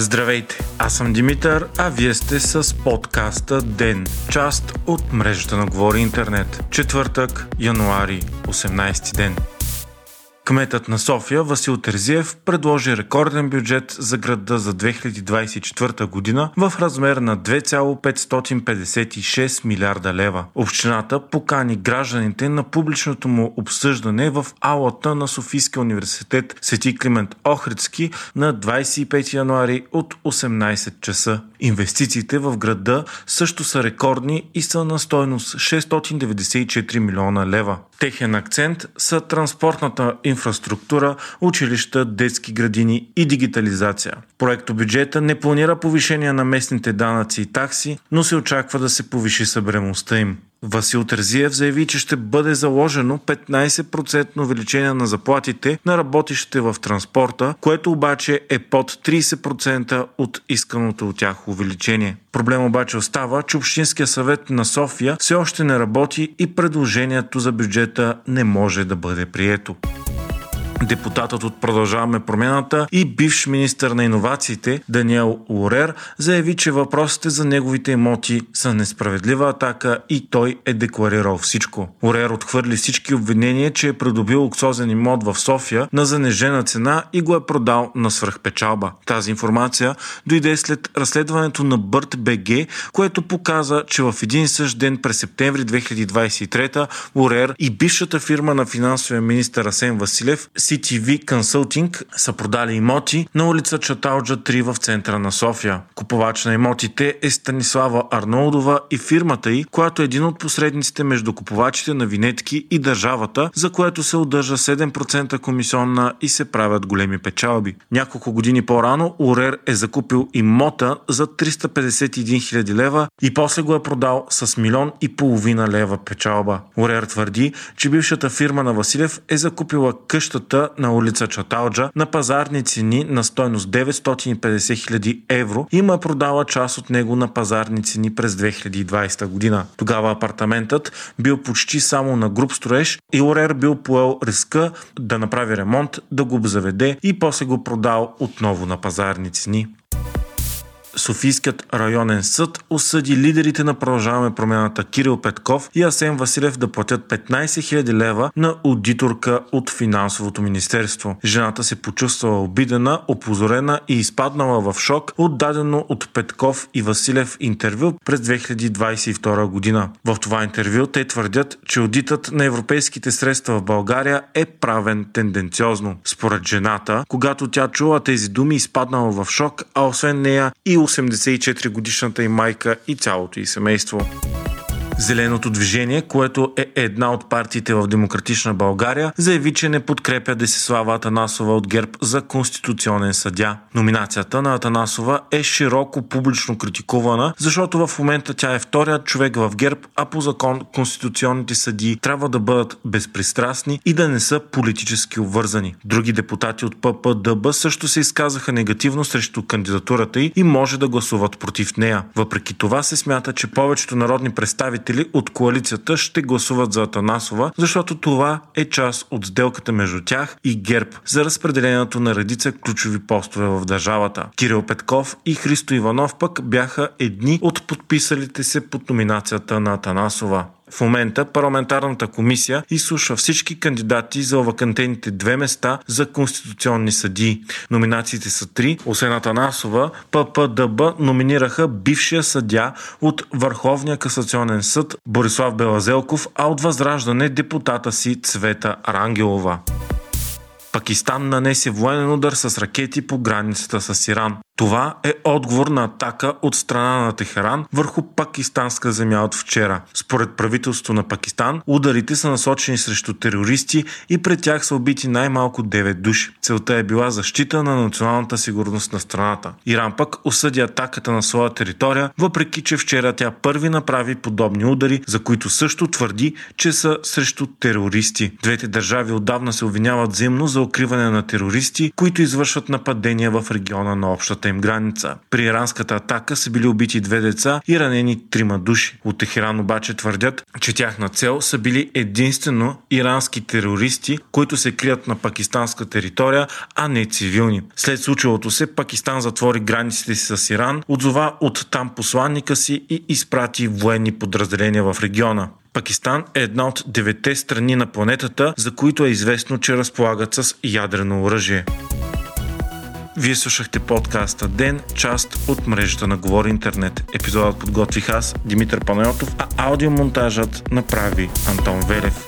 Здравейте, аз съм Димитър, а вие сте с подкаста ДЕН, част от мрежата на Говори Интернет. Четвъртък, януари, 18 ден. Кметът на София Васил Терзиев предложи рекорден бюджет за града за 2024 година в размер на 2,556 милиарда лева. Общината покани гражданите на публичното му обсъждане в аулата на Софийския университет Свети Климент Охридски на 25 януари от 18 часа. Инвестициите в града също са рекордни и са на стойност 694 милиона лева. Техен акцент са транспортната инфраструктура инфраструктура, училища, детски градини и дигитализация. Проекто бюджета не планира повишение на местните данъци и такси, но се очаква да се повиши съберемостта им. Васил Терзиев заяви, че ще бъде заложено 15% увеличение на заплатите на работещите в транспорта, което обаче е под 30% от исканото от тях увеличение. Проблем обаче остава, че Общинския съвет на София все още не работи и предложението за бюджета не може да бъде прието. Депутатът от Продължаваме промяната и бивш министър на иновациите Даниел Урер заяви, че въпросите за неговите имоти са несправедлива атака и той е декларирал всичко. Урер отхвърли всички обвинения, че е придобил луксозен имот в София на занежена цена и го е продал на свръхпечалба. Тази информация дойде след разследването на Бърт БГ, което показа, че в един същ ден през септември 2023 Урер и бившата фирма на финансовия министър Асен Василев CTV Consulting са продали имоти на улица Чаталджа 3 в центъра на София. Купувач на имотите е Станислава Арнолдова и фирмата й, която е един от посредниците между купувачите на винетки и държавата, за което се удържа 7% комисионна и се правят големи печалби. Няколко години по-рано Урер е закупил имота за 351 000 лева и после го е продал с милион и половина лева печалба. Урер твърди, че бившата фирма на Василев е закупила къщата имота на улица Чаталджа на пазарни цени на стойност 950 000 евро и му е продала част от него на пазарни цени през 2020 година. Тогава апартаментът бил почти само на груп строеж и Орер бил поел риска да направи ремонт, да го заведе и после го продал отново на пазарни цени. Софийският районен съд осъди лидерите на Продължаваме промяната Кирил Петков и Асен Василев да платят 15 000 лева на аудиторка от Финансовото министерство. Жената се почувствала обидена, опозорена и изпаднала в шок от дадено от Петков и Василев интервю през 2022 година. В това интервю те твърдят, че аудитът на европейските средства в България е правен тенденциозно. Според жената, когато тя чула тези думи, изпаднала в шок, а освен нея и 84 годишната и майка и цялото й семейство. Зеленото движение, което е една от партиите в Демократична България, заяви, че не подкрепя Десислава Атанасова от ГЕРБ за конституционен съдя. Номинацията на Атанасова е широко публично критикувана, защото в момента тя е вторият човек в ГЕРБ, а по закон конституционните съдии трябва да бъдат безпристрастни и да не са политически обвързани. Други депутати от ППДБ също се изказаха негативно срещу кандидатурата й и може да гласуват против нея. Въпреки това се смята, че повечето народни представители представители от коалицията ще гласуват за Атанасова, защото това е част от сделката между тях и ГЕРБ за разпределението на редица ключови постове в държавата. Кирил Петков и Христо Иванов пък бяха едни от подписалите се под номинацията на Атанасова. В момента парламентарната комисия изслушва всички кандидати за вакантените две места за конституционни съдии. Номинациите са три. Освен Атанасова, ППДБ номинираха бившия съдя от Върховния касационен съд Борислав Белазелков, а от Възраждане депутата си Цвета Рангелова. Пакистан нанесе военен удар с ракети по границата с Иран. Това е отговор на атака от страна на Техеран върху пакистанска земя от вчера. Според правителството на Пакистан, ударите са насочени срещу терористи и пред тях са убити най-малко 9 души. Целта е била защита на националната сигурност на страната. Иран пък осъди атаката на своя територия, въпреки че вчера тя първи направи подобни удари, за които също твърди, че са срещу терористи. Двете държави отдавна се обвиняват взаимно за укриване на терористи, които извършват нападения в региона на общата им граница. При иранската атака са били убити две деца и ранени трима души. От Техеран обаче твърдят, че тяхна цел са били единствено ирански терористи, които се крият на пакистанска територия, а не цивилни. След случилото се, Пакистан затвори границите си с Иран, отзова от там посланника си и изпрати военни подразделения в региона. Пакистан е една от девете страни на планетата, за които е известно, че разполагат с ядрено оръжие. Вие слушахте подкаста Ден, част от мрежата на Говори Интернет. Епизодът подготвих аз, Димитър Панайотов, а аудиомонтажът направи Антон Велев.